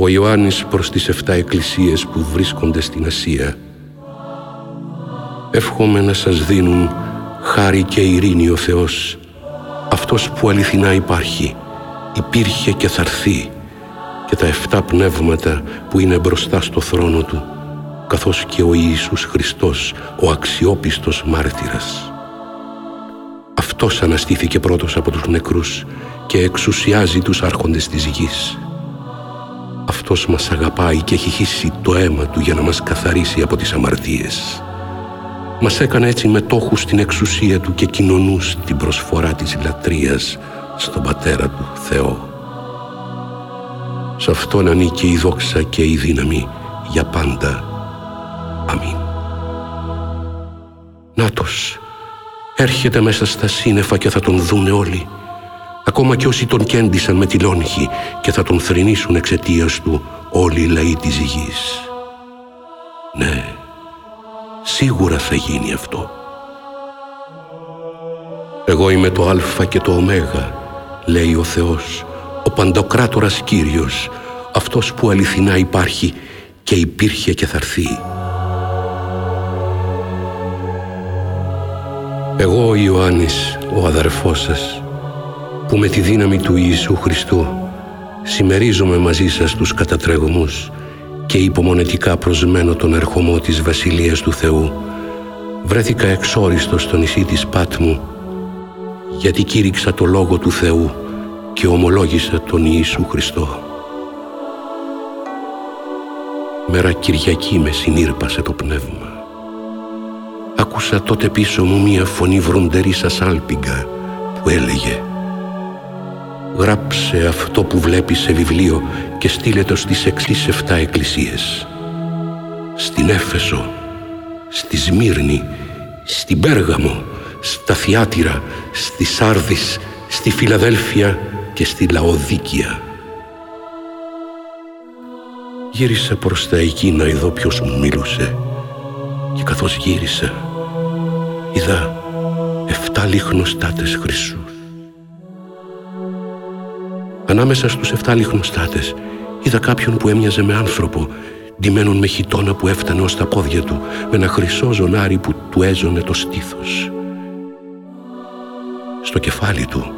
Ο Ιωάννης προς τις 7 εκκλησίες που βρίσκονται στην Ασία. Εύχομαι να σας δίνουν χάρη και ειρήνη ο Θεός, αυτός που αληθινά υπάρχει, υπήρχε και θα έρθει, και τα 7 πνεύματα που είναι μπροστά στο θρόνο Του, καθώς και ο Ιησούς Χριστός, ο αξιόπιστος μάρτυρας. Αυτός αναστήθηκε πρώτος από τους νεκρούς και εξουσιάζει τους άρχοντες της γης. Αυτός μας αγαπάει και έχει χύσει το αίμα Του για να μας καθαρίσει από τις αμαρτίες. Μας έκανε έτσι μετόχους στην εξουσία Του και κοινωνούς την προσφορά της λατρείας στον Πατέρα Του Θεό. Σε Αυτόν ανήκει η δόξα και η δύναμη για πάντα. Αμήν. Νάτος, έρχεται μέσα στα σύννεφα και θα τον δούνε όλοι ακόμα και όσοι τον κέντησαν με τη λόγχη και θα τον θρηνήσουν εξαιτίας του όλοι οι λαοί της γης. Ναι, σίγουρα θα γίνει αυτό. Εγώ είμαι το Α και το Ω, λέει ο Θεός, ο Παντοκράτορας Κύριος, αυτός που αληθινά υπάρχει και υπήρχε και θα έρθει. Εγώ ο Ιωάννης, ο αδερφός σας, που με τη δύναμη του Ιησού Χριστού συμμερίζομαι μαζί σας τους κατατρεγμούς και υπομονετικά προσμένω τον ερχομό της Βασιλείας του Θεού, βρέθηκα εξόριστος στο νησί της Πάτμου, γιατί κήρυξα το Λόγο του Θεού και ομολόγησα τον Ιησού Χριστό. Μέρα Κυριακή με συνήρπασε το πνεύμα. Άκουσα τότε πίσω μου μία φωνή βροντερή σας άλπιγγα που έλεγε γράψε αυτό που βλέπεις σε βιβλίο και στείλε το στις εξής εφτά εκκλησίες. Στην Έφεσο, στη Σμύρνη, στην Πέργαμο, στα Θιάτυρα, στη Σάρδης, στη Φιλαδέλφια και στη Λαοδίκια. Γύρισα προς τα εκεί να ειδώ ποιος μου μίλουσε και καθώς γύρισα είδα εφτά λιχνοστάτες χρυσούς Ανάμεσα στους 7 λιχνοστάτες είδα κάποιον που έμοιαζε με άνθρωπο, ντυμένον με χιτόνα που έφτανε ως τα πόδια του, με ένα χρυσό ζωνάρι που του έζωνε το στήθος. Στο κεφάλι του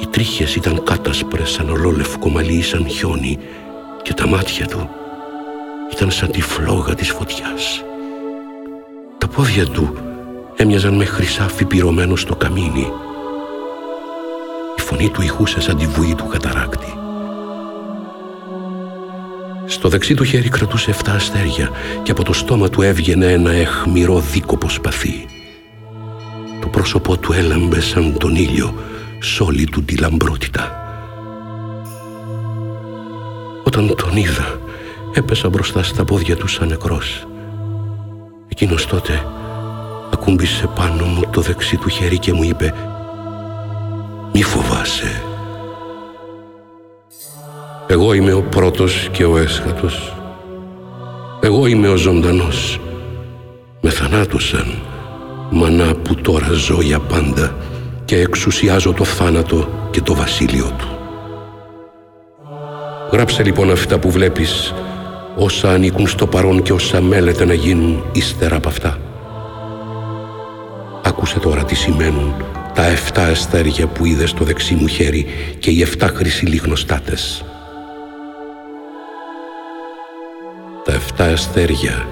οι τρίχες ήταν κάτασπρες σαν ολόλευκο μαλλί σαν χιόνι και τα μάτια του ήταν σαν τη φλόγα της φωτιάς. Τα πόδια του έμοιαζαν με χρυσάφι πυρωμένο στο καμίνι φωνή του ηχούσε σαν τη βουή του καταράκτη. Στο δεξί του χέρι κρατούσε 7 αστέρια και από το στόμα του έβγαινε ένα εχμηρό δίκοπο σπαθί. Το πρόσωπό του έλαμπε σαν τον ήλιο σ' όλη του τη λαμπρότητα. Όταν τον είδα, έπεσα μπροστά στα πόδια του σαν νεκρός. Εκείνος τότε ακούμπησε πάνω μου το δεξί του χέρι και μου είπε μη φοβάσαι. Εγώ είμαι ο πρώτος και ο έσχατος. Εγώ είμαι ο ζωντανός. Με θανάτωσαν, μανά που τώρα ζω για πάντα και εξουσιάζω το θάνατο και το βασίλειο του. Γράψε λοιπόν αυτά που βλέπεις, όσα ανήκουν στο παρόν και όσα μέλεται να γίνουν ύστερα από αυτά. Άκουσε τώρα τι σημαίνουν τα εφτά αστέρια που είδες στο δεξί μου χέρι και οι εφτά χρυσοί λιχνοστάτες. Τα εφτά αστέρια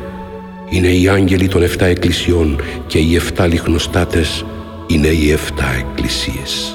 είναι οι άγγελοι των εφτά εκκλησιών και οι εφτά λιχνοστάτες είναι οι εφτά εκκλησίες.